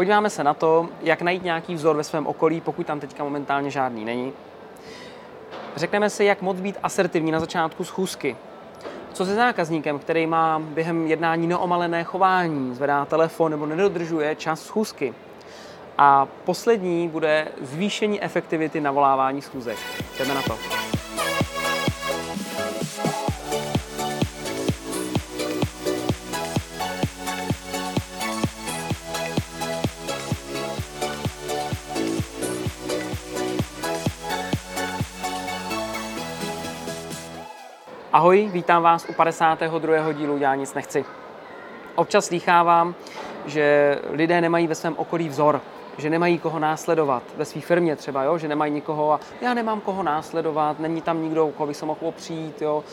Podíváme se na to, jak najít nějaký vzor ve svém okolí, pokud tam teďka momentálně žádný není. Řekneme si, jak moc být asertivní na začátku schůzky. Co se zákazníkem, který má během jednání neomalené chování, zvedá telefon nebo nedodržuje čas schůzky. A poslední bude zvýšení efektivity navolávání schůzek. Jdeme na to. Ahoj, vítám vás u 52. dílu Já nic nechci. Občas slýchávám, že lidé nemají ve svém okolí vzor, že nemají koho následovat ve své firmě třeba, jo? že nemají nikoho a já nemám koho následovat, není tam nikdo, koho by se mohl opřít, jo?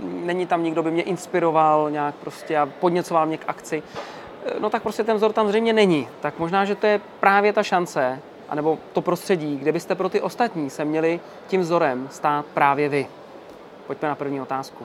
není tam nikdo, by mě inspiroval nějak prostě a podněcoval mě k akci. No tak prostě ten vzor tam zřejmě není. Tak možná, že to je právě ta šance, anebo to prostředí, kde byste pro ty ostatní se měli tím vzorem stát právě vy. Pojďme na první otázku.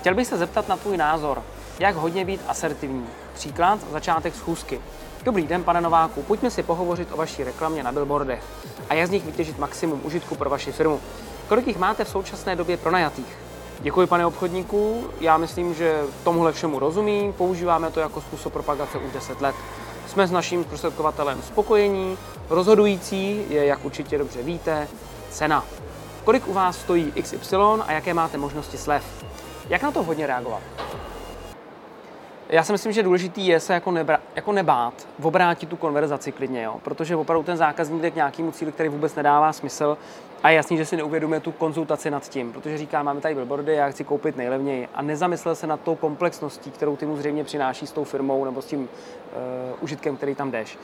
Chtěl bych se zeptat na tvůj názor. Jak hodně být asertivní? Příklad, začátek schůzky. Dobrý den, pane Nováku, pojďme si pohovořit o vaší reklamě na billboardech a jak z nich vytěžit maximum užitku pro vaši firmu. Kolik jich máte v současné době pronajatých? Děkuji, pane obchodníku. Já myslím, že tomuhle všemu rozumím. Používáme to jako způsob propagace už 10 let. Jsme s naším zprostředkovatelem spokojení. Rozhodující je, jak určitě dobře víte, cena kolik u vás stojí XY a jaké máte možnosti slev. Jak na to hodně reagovat? Já si myslím, že důležitý je se jako, nebra, jako nebát, obrátit tu konverzaci klidně, jo? protože opravdu ten zákazník jde k nějakému cíli, který vůbec nedává smysl a je jasný, že si neuvědomuje tu konzultaci nad tím, protože říká, máme tady billboardy, já chci koupit nejlevněji a nezamyslel se nad tou komplexností, kterou ty mu zřejmě přináší s tou firmou nebo s tím uh, užitkem, který tam jdeš.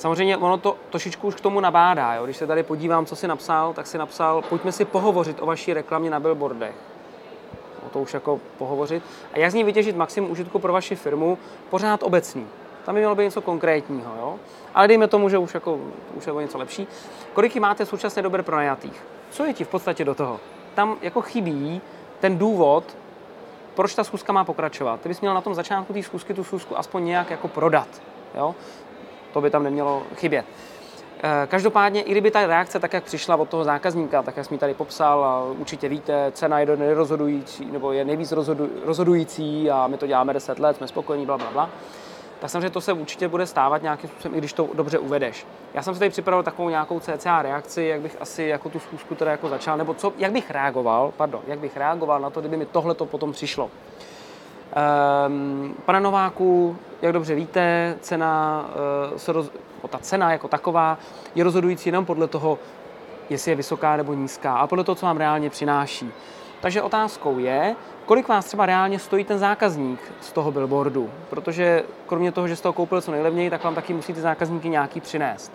Samozřejmě ono to trošičku už k tomu nabádá. Jo? Když se tady podívám, co si napsal, tak si napsal, pojďme si pohovořit o vaší reklamě na billboardech. O to už jako pohovořit. A jak z ní vytěžit maximum užitku pro vaši firmu, pořád obecný. Tam by mělo být něco konkrétního, jo? Ale dejme tomu, že už, jako, už je něco lepší. Kolik máte v současné době pronajatých? Co je ti v podstatě do toho? Tam jako chybí ten důvod, proč ta schůzka má pokračovat. Ty bys měl na tom začátku té schůzky tu schůzku aspoň nějak jako prodat. Jo? To by tam nemělo chybět. Eh, každopádně, i kdyby ta reakce tak, jak přišla od toho zákazníka, tak jak jsem ji tady popsal, a určitě víte, cena je nerozhodující, nebo je nejvíc rozhodující a my to děláme 10 let, jsme spokojení, bla, bla, bla, tak samozřejmě to se určitě bude stávat nějakým způsobem, i když to dobře uvedeš. Já jsem si tady připravil takovou nějakou CCA reakci, jak bych asi jako tu schůzku teda jako začal, nebo co, jak bych reagoval, pardon, jak bych reagoval na to, kdyby mi tohle to potom přišlo. Um, pane Nováku, jak dobře víte, cena, uh, se roz, ta cena jako taková je rozhodující jenom podle toho, jestli je vysoká nebo nízká, a podle toho, co vám reálně přináší. Takže otázkou je, kolik vás třeba reálně stojí ten zákazník z toho billboardu, protože kromě toho, že jste ho koupil co nejlevněji, tak vám taky musí ty zákazníky nějaký přinést.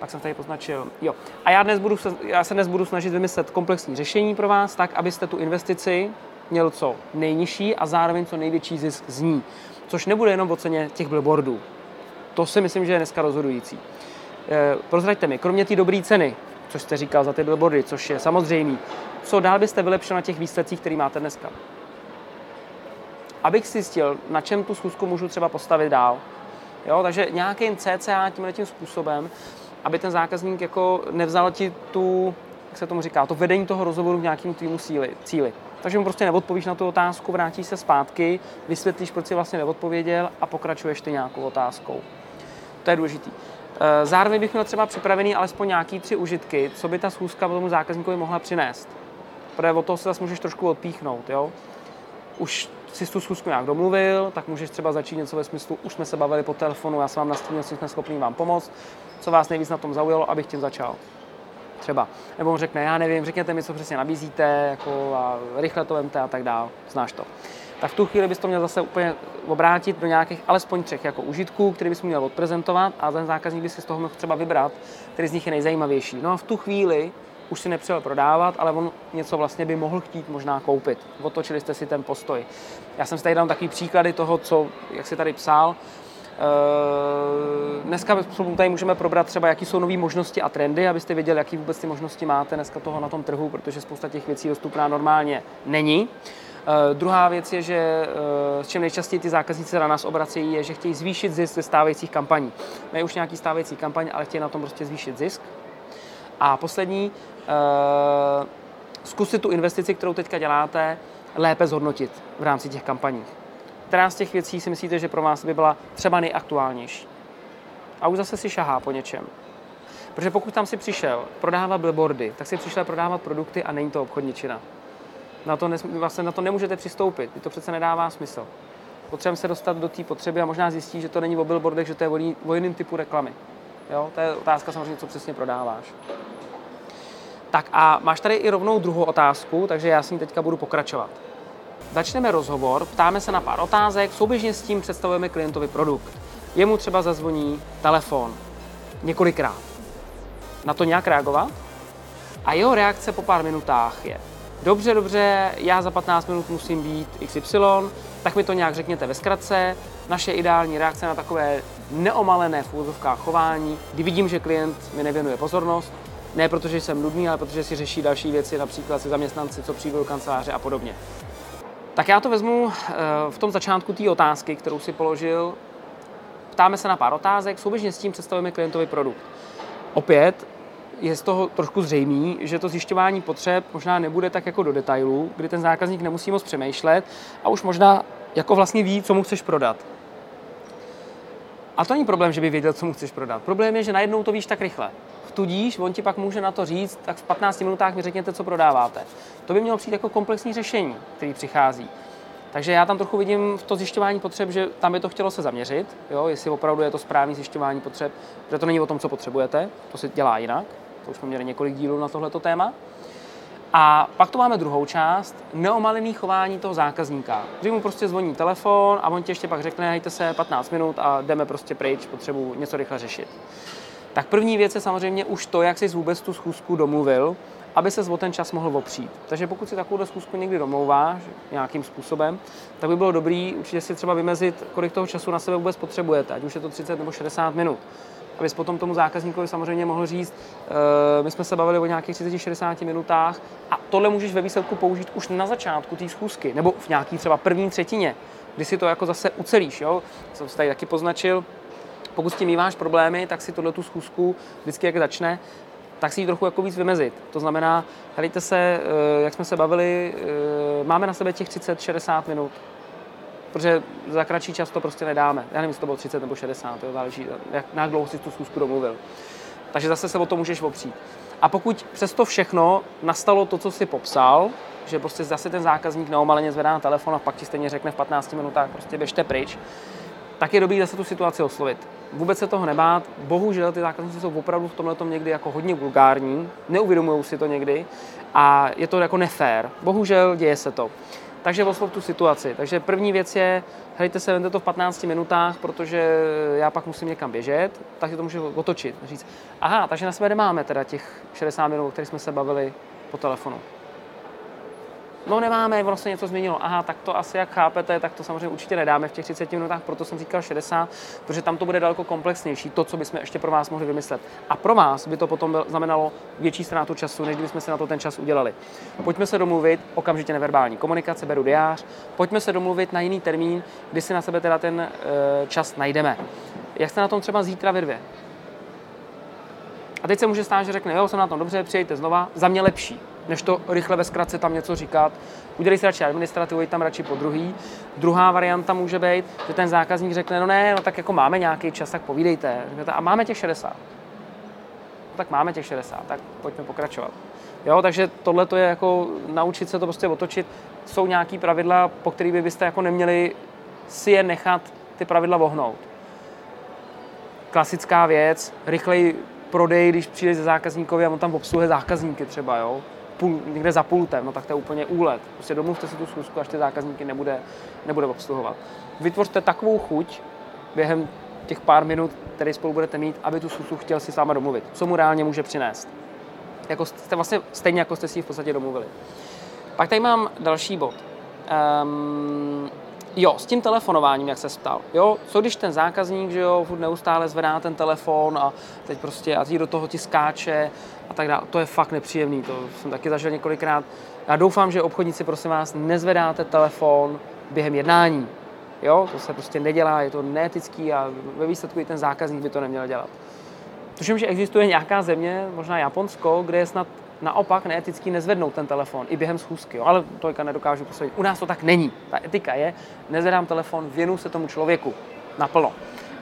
Tak jsem tady poznačil. Jo. A já, dnes budu, já se dnes budu snažit vymyslet komplexní řešení pro vás, tak abyste tu investici měl co nejnižší a zároveň co největší zisk z ní. Což nebude jenom o ceně těch billboardů. To si myslím, že je dneska rozhodující. E, prozraďte mi, kromě té dobré ceny, což jste říkal za ty billboardy, což je samozřejmý, co dál byste vylepšil na těch výsledcích, který máte dneska? Abych si zjistil, na čem tu schůzku můžu třeba postavit dál. Jo, takže nějakým CCA tímhle tím způsobem, aby ten zákazník jako nevzal ti tu, jak se tomu říká, to vedení toho rozhovoru k nějakému tvýmu cíli. Takže mu prostě neodpovíš na tu otázku, vrátíš se zpátky, vysvětlíš, proč si vlastně neodpověděl a pokračuješ ty nějakou otázkou. To je důležité. Eh, zároveň bych měl třeba připravený alespoň nějaký tři užitky, co by ta schůzka tomu zákazníkovi mohla přinést. Protože od toho se zase můžeš trošku odpíchnout. Jo? Už si tu schůzku nějak domluvil, tak můžeš třeba začít něco ve smyslu, už jsme se bavili po telefonu, já jsem vám nastínil, že jsme schopni vám pomoct, co vás nejvíc na tom zaujalo, abych tím začal třeba. Nebo on řekne, já nevím, řekněte mi, co přesně nabízíte, jako a rychle to vemte a tak dál, znáš to. Tak v tu chvíli bys to měl zase úplně obrátit do nějakých alespoň třech jako užitků, který bys měl odprezentovat a ten zákazník by si z toho mohl třeba vybrat, který z nich je nejzajímavější. No a v tu chvíli už si nepřijel prodávat, ale on něco vlastně by mohl chtít možná koupit. Otočili jste si ten postoj. Já jsem si tady dal takový příklady toho, co, jak si tady psal, dneska tady můžeme probrat třeba, jaký jsou nové možnosti a trendy, abyste věděli, jaký vůbec ty možnosti máte dneska toho na tom trhu, protože spousta těch věcí dostupná normálně není. Uh, druhá věc je, že uh, s čím nejčastěji ty zákazníci na nás obracejí, je, že chtějí zvýšit zisk ze stávajících kampaní. Mají už nějaký stávající kampaň, ale chtějí na tom prostě zvýšit zisk. A poslední, uh, zkusit tu investici, kterou teďka děláte, lépe zhodnotit v rámci těch kampaní. Která z těch věcí si myslíte, že pro vás by byla třeba nejaktuálnější? A už zase si šahá po něčem. Protože pokud tam si přišel prodávat billboardy, tak si přišel prodávat produkty a není to obchodničina. Na to, nes, vlastně na to nemůžete přistoupit, to přece nedává smysl. Potřebujeme se dostat do té potřeby a možná zjistit, že to není o billboardech, že to je o, jiným typu reklamy. Jo? To je otázka samozřejmě, co přesně prodáváš. Tak a máš tady i rovnou druhou otázku, takže já s ní teďka budu pokračovat. Začneme rozhovor, ptáme se na pár otázek, souběžně s tím představujeme klientovi produkt. Jemu třeba zazvoní telefon několikrát. Na to nějak reagovat? A jeho reakce po pár minutách je Dobře, dobře, já za 15 minut musím být XY, tak mi to nějak řekněte ve zkratce. Naše ideální reakce na takové neomalené v chování, kdy vidím, že klient mi nevěnuje pozornost, ne protože jsem nudný, ale protože si řeší další věci, například si zaměstnanci, co přijdou do kanceláře a podobně. Tak já to vezmu eh, v tom začátku té otázky, kterou si položil. Ptáme se na pár otázek, souběžně s tím představujeme klientovi produkt. Opět je z toho trošku zřejmý, že to zjišťování potřeb možná nebude tak jako do detailů, kdy ten zákazník nemusí moc přemýšlet a už možná jako vlastně ví, co mu chceš prodat. A to není problém, že by věděl, co mu chceš prodat. Problém je, že najednou to víš tak rychle. Tudíž on ti pak může na to říct, tak v 15 minutách mi řekněte, co prodáváte. To by mělo přijít jako komplexní řešení, který přichází. Takže já tam trochu vidím v to zjišťování potřeb, že tam by to chtělo se zaměřit, jo, jestli opravdu je to správný zjišťování potřeb, že to není o tom, co potřebujete, to se dělá jinak. To už jsme měli několik dílů na tohleto téma. A pak tu máme druhou část, neomalený chování toho zákazníka. Kdy mu prostě zvoní telefon a on ti ještě pak řekne, hejte se 15 minut a jdeme prostě pryč, potřebuji něco rychle řešit. Tak první věc je samozřejmě už to, jak jsi vůbec tu schůzku domluvil, aby se o ten čas mohl opřít. Takže pokud si takovou schůzku někdy domlouváš nějakým způsobem, tak by bylo dobrý určitě si třeba vymezit, kolik toho času na sebe vůbec potřebujete, ať už je to 30 nebo 60 minut abys potom tomu zákazníkovi samozřejmě mohl říct, uh, my jsme se bavili o nějakých 30-60 minutách a tohle můžeš ve výsledku použít už na začátku té schůzky nebo v nějaký třeba první třetině, kdy si to jako zase ucelíš. Jo? Jsem si tady taky poznačil, pokud s tím míváš problémy, tak si tohle tu schůzku vždycky, jak začne, tak si ji trochu jako víc vymezit. To znamená, helejte se, eh, jak jsme se bavili, eh, máme na sebe těch 30-60 minut protože za kratší čas to prostě nedáme. Já nevím, jestli to bylo 30 nebo 60, to záleží, jak, jak dlouho si tu schůzku domluvil. Takže zase se o to můžeš opřít. A pokud přes to všechno nastalo to, co si popsal, že prostě zase ten zákazník neomaleně zvedá na telefon a pak ti stejně řekne v 15 minutách prostě běžte pryč, tak je dobrý zase tu situaci oslovit. Vůbec se toho nebát. Bohužel ty zákazníci jsou opravdu v tomhle někdy jako hodně vulgární, neuvědomují si to někdy a je to jako nefér. Bohužel děje se to. Takže oslov tu situaci. Takže první věc je, hlejte se, vente to v 15 minutách, protože já pak musím někam běžet, tak si to můžu otočit. Říct, aha, takže na sebe nemáme teda těch 60 minut, o kterých jsme se bavili po telefonu. No nemáme, ono se něco změnilo. Aha, tak to asi jak chápete, tak to samozřejmě určitě nedáme v těch 30 minutách, proto jsem říkal 60, protože tam to bude daleko komplexnější, to, co bychom ještě pro vás mohli vymyslet. A pro vás by to potom znamenalo větší ztrátu času, než kdybychom si na to ten čas udělali. Pojďme se domluvit, okamžitě neverbální komunikace, beru diář, pojďme se domluvit na jiný termín, kdy si na sebe teda ten e, čas najdeme. Jak jste na tom třeba zítra ve dvě? A teď se může stát, že řekne, jo, jsem na tom dobře, přijďte znova, za mě lepší než to rychle ve zkratce tam něco říkat. Udělej si radši administrativu, tam radši po druhý. Druhá varianta může být, že ten zákazník řekne, no ne, no tak jako máme nějaký čas, tak povídejte. a máme těch 60. No tak máme těch 60, tak pojďme pokračovat. Jo, takže tohle to je jako naučit se to prostě otočit. Jsou nějaký pravidla, po kterých by byste jako neměli si je nechat ty pravidla vohnout. Klasická věc, rychlej prodej, když přijde ze zákazníkovi a on tam obsluhuje zákazníky třeba, jo půl, někde za pultem, no tak to je úplně úlet. Prostě domluvte si tu schůzku, až ty zákazníky nebude, nebude obsluhovat. Vytvořte takovou chuť během těch pár minut, které spolu budete mít, aby tu schůzku chtěl si s váma domluvit. Co mu reálně může přinést. Jako jste vlastně stejně, jako jste si ji v podstatě domluvili. Pak tady mám další bod. Um, Jo, s tím telefonováním, jak se ptal. Jo, co když ten zákazník, že jo, neustále zvedá ten telefon a teď prostě a do toho ti skáče a tak dále. To je fakt nepříjemný, to jsem taky zažil několikrát. Já doufám, že obchodníci, prosím vás, nezvedáte telefon během jednání. Jo, to se prostě nedělá, je to neetický a ve výsledku i ten zákazník by to neměl dělat. Tuším, že existuje nějaká země, možná Japonsko, kde je snad naopak neetický nezvednout ten telefon i během schůzky, jo? ale to nedokážu posoudit. U nás to tak není. Ta etika je, nezvedám telefon, věnu se tomu člověku naplno.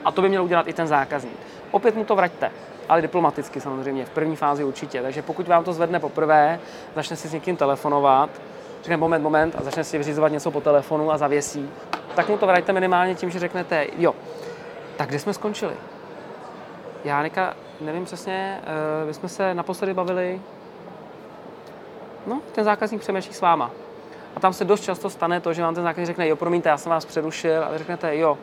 A to by měl udělat i ten zákazník. Opět mu to vraťte, ale diplomaticky samozřejmě, v první fázi určitě. Takže pokud vám to zvedne poprvé, začne si s někým telefonovat, řekne moment, moment a začne si vyřizovat něco po telefonu a zavěsí, tak mu to vraťte minimálně tím, že řeknete, jo, tak kde jsme skončili? Já nevím přesně, uh, my jsme se naposledy bavili, no, ten zákazník přemýšlí s váma. A tam se dost často stane to, že vám ten zákazník řekne, jo, promiňte, já jsem vás přerušil, a vy řeknete, jo,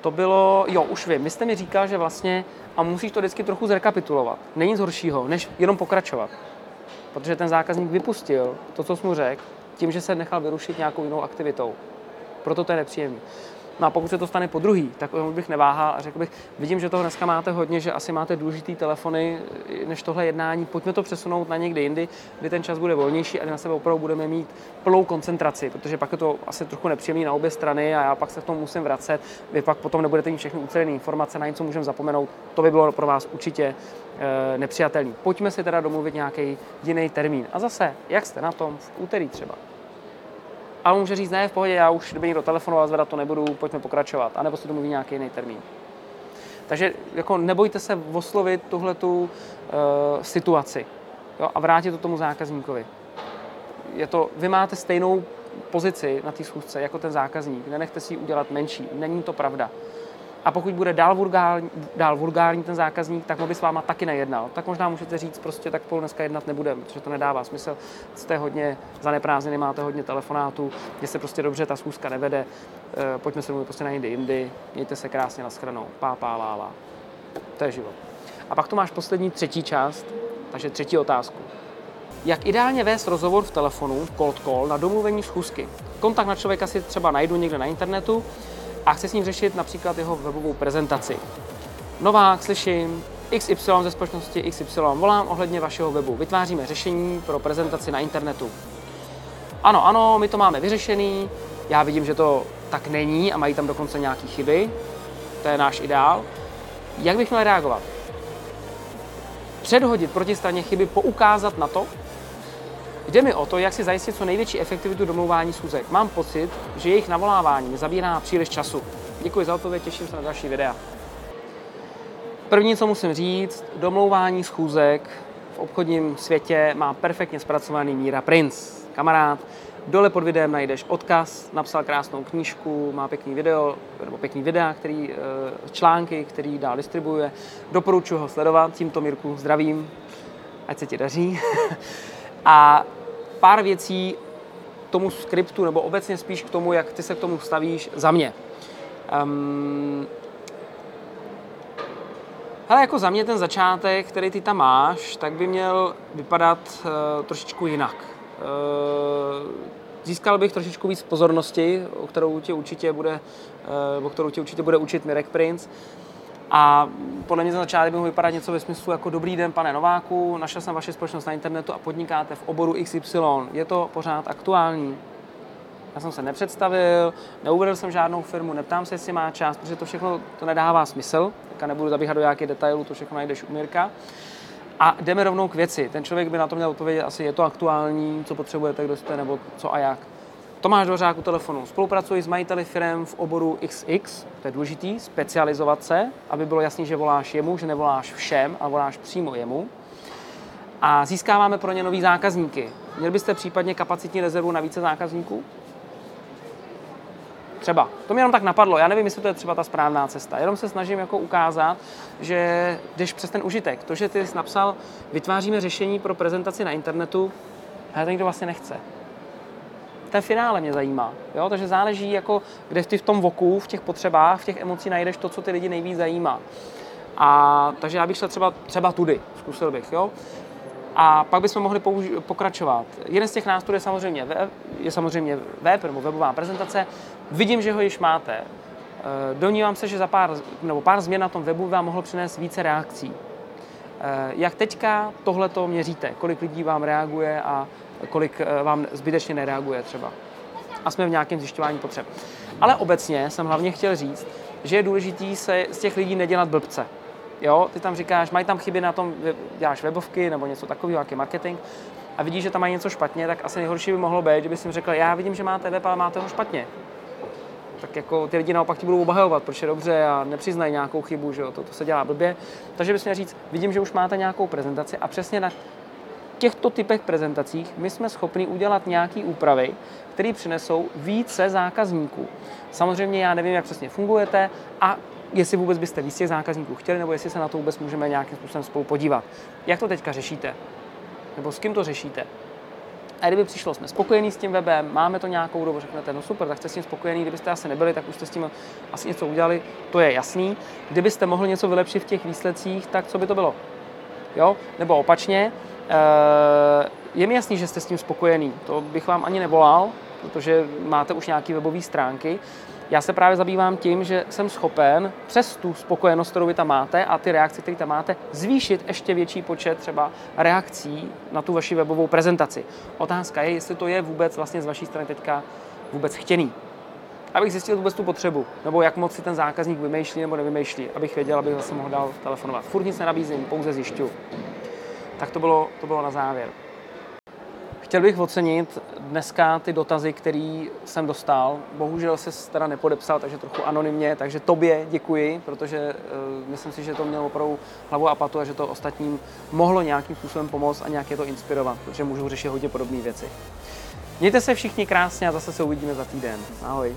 to bylo, jo, už vím, vy jste mi říkal, že vlastně, a musíš to vždycky trochu zrekapitulovat. Není nic horšího, než jenom pokračovat. Protože ten zákazník vypustil to, co jsem mu řekl, tím, že se nechal vyrušit nějakou jinou aktivitou. Proto to je nepříjemné. No a pokud se to stane po druhý, tak bych neváhal a řekl bych, vidím, že toho dneska máte hodně, že asi máte důležitý telefony než tohle jednání, pojďme to přesunout na někdy jindy, kdy ten čas bude volnější a na sebe opravdu budeme mít plnou koncentraci, protože pak je to asi trochu nepříjemný na obě strany a já pak se v tom musím vracet. Vy pak potom nebudete mít všechny ucelené informace, na něco můžeme zapomenout. To by bylo pro vás určitě e, nepřijatelný. Pojďme si teda domluvit nějaký jiný termín. A zase, jak jste na tom v úterý třeba? A on může říct, ne, v pohodě, já už, kdyby někdo telefonoval, zvedat to nebudu, pojďme pokračovat. A nebo si domluví nějaký jiný termín. Takže jako nebojte se oslovit tuhle tu uh, situaci jo, a vrátit to tomu zákazníkovi. Je to, vy máte stejnou pozici na té schůzce jako ten zákazník. Nenechte si ji udělat menší. Není to pravda. A pokud bude dál vulgární, dál vulgární ten zákazník, tak on by s váma taky nejednal. Tak možná můžete říct, prostě tak spolu dneska jednat nebudeme, protože to nedává smysl. Jste hodně zaneprázdněni, máte hodně telefonátů, že se prostě dobře ta schůzka nevede, e, pojďme se mluvit prostě na jindy jindy, mějte se krásně na schranou, pá, pá, lá, lá. To je život. A pak tu máš poslední třetí část, takže třetí otázku. Jak ideálně vést rozhovor v telefonu, cold call, na domluvení schůzky? Kontakt na člověka si třeba najdu někde na internetu, a chci s ním řešit například jeho webovou prezentaci. Novák, slyším, XY ze společnosti XY volám ohledně vašeho webu. Vytváříme řešení pro prezentaci na internetu. Ano, ano, my to máme vyřešený, já vidím, že to tak není a mají tam dokonce nějaké chyby. To je náš ideál. Jak bych měl reagovat? Předhodit protistraně chyby, poukázat na to, Jde mi o to, jak si zajistit co největší efektivitu domlouvání schůzek. Mám pocit, že jejich navolávání mi zabírá příliš času. Děkuji za odpověď, těším se na další videa. První, co musím říct, domlouvání schůzek v obchodním světě má perfektně zpracovaný Míra Prince. Kamarád, dole pod videem najdeš odkaz, napsal krásnou knížku, má pěkný video, nebo pěkný videa, který, eh, články, který dál distribuje. Doporučuji ho sledovat, tímto Mírku zdravím, ať se ti daří. A pár věcí tomu skriptu, nebo obecně spíš k tomu, jak ty se k tomu stavíš za mě. Um, hele, jako za mě ten začátek, který ty tam máš, tak by měl vypadat uh, trošičku jinak. Uh, získal bych trošičku víc pozornosti, o kterou tě určitě bude, uh, o kterou tě určitě bude učit Mirek Prince. A podle mě za začátek by mohlo vypadat něco ve smyslu jako dobrý den, pane Nováku, našel jsem vaši společnost na internetu a podnikáte v oboru XY. Je to pořád aktuální? Já jsem se nepředstavil, neuvedl jsem žádnou firmu, neptám se, jestli má čas, protože to všechno to nedává smysl. Tak nebudu zabíhat do nějakých detailů, to všechno najdeš u Mirka. A jdeme rovnou k věci. Ten člověk by na to měl odpovědět asi, je to aktuální, co potřebujete, kdo jste, nebo co a jak. Tomáš Dvořák u telefonu. Spolupracuji s majiteli firm v oboru XX, to je důležitý, specializovat se, aby bylo jasný, že voláš jemu, že nevoláš všem, ale voláš přímo jemu. A získáváme pro ně nový zákazníky. Měli byste případně kapacitní rezervu na více zákazníků? Třeba. To mě jenom tak napadlo. Já nevím, jestli to je třeba ta správná cesta. Jenom se snažím jako ukázat, že jdeš přes ten užitek. To, že ty jsi napsal, vytváříme řešení pro prezentaci na internetu, ale to nikdo vlastně nechce ten finále mě zajímá. Jo? Takže záleží, jako, kde ty v tom voku, v těch potřebách, v těch emocích najdeš to, co ty lidi nejvíc zajímá. A takže já bych šel třeba, třeba tudy, zkusil bych. Jo? A pak bychom mohli použi- pokračovat. Jeden z těch nástrojů je samozřejmě, web, je samozřejmě web nebo webová prezentace. Vidím, že ho již máte. E, Domnívám se, že za pár, nebo pár změn na tom webu vám mohlo přinést více reakcí. E, Jak teďka tohle to měříte? Kolik lidí vám reaguje a kolik e, vám zbytečně nereaguje třeba? A jsme v nějakém zjišťování potřeb. Ale obecně jsem hlavně chtěl říct, že je důležité se z těch lidí nedělat blbce. Jo, ty tam říkáš, mají tam chyby na tom, děláš webovky nebo něco takového, jaký marketing, a vidíš, že tam mají něco špatně, tak asi nejhorší by mohlo být, že bys jim řekl, já vidím, že máte web, ale máte ho špatně. Tak jako ty lidi naopak ti budou obhajovat, proč je dobře a nepřiznají nějakou chybu, že jo, to, to se dělá blbě. Takže bys měl říct, vidím, že už máte nějakou prezentaci a přesně na těchto typech prezentacích my jsme schopni udělat nějaké úpravy, které přinesou více zákazníků. Samozřejmě já nevím, jak přesně fungujete a jestli vůbec byste víc těch zákazníků chtěli, nebo jestli se na to vůbec můžeme nějakým způsobem spolu podívat. Jak to teďka řešíte? Nebo s kým to řešíte? A kdyby přišlo, jsme spokojení s tím webem, máme to nějakou dobu, řeknete, no super, tak jste s tím spokojení, kdybyste asi nebyli, tak už jste s tím asi něco udělali, to je jasný. Kdybyste mohli něco vylepšit v těch výsledcích, tak co by to bylo? Jo? Nebo opačně, je mi jasný, že jste s tím spokojený, to bych vám ani nevolal, protože máte už nějaké webové stránky, já se právě zabývám tím, že jsem schopen přes tu spokojenost, kterou vy tam máte a ty reakce, které tam máte, zvýšit ještě větší počet třeba reakcí na tu vaši webovou prezentaci. Otázka je, jestli to je vůbec vlastně z vaší strany teďka vůbec chtěný. Abych zjistil vůbec tu potřebu, nebo jak moc si ten zákazník vymýšlí nebo nevymýšlí, abych věděl, abych zase mohl dál telefonovat. Furt nic nenabízím, pouze zjišťu. Tak to bylo, to bylo na závěr. Chtěl bych ocenit dneska ty dotazy, které jsem dostal. Bohužel se teda nepodepsal, takže trochu anonymně, takže tobě děkuji, protože uh, myslím si, že to mělo opravdu hlavu a patu a že to ostatním mohlo nějakým způsobem pomoct a nějak je to inspirovat, protože můžu řešit hodně podobné věci. Mějte se všichni krásně a zase se uvidíme za týden. Ahoj.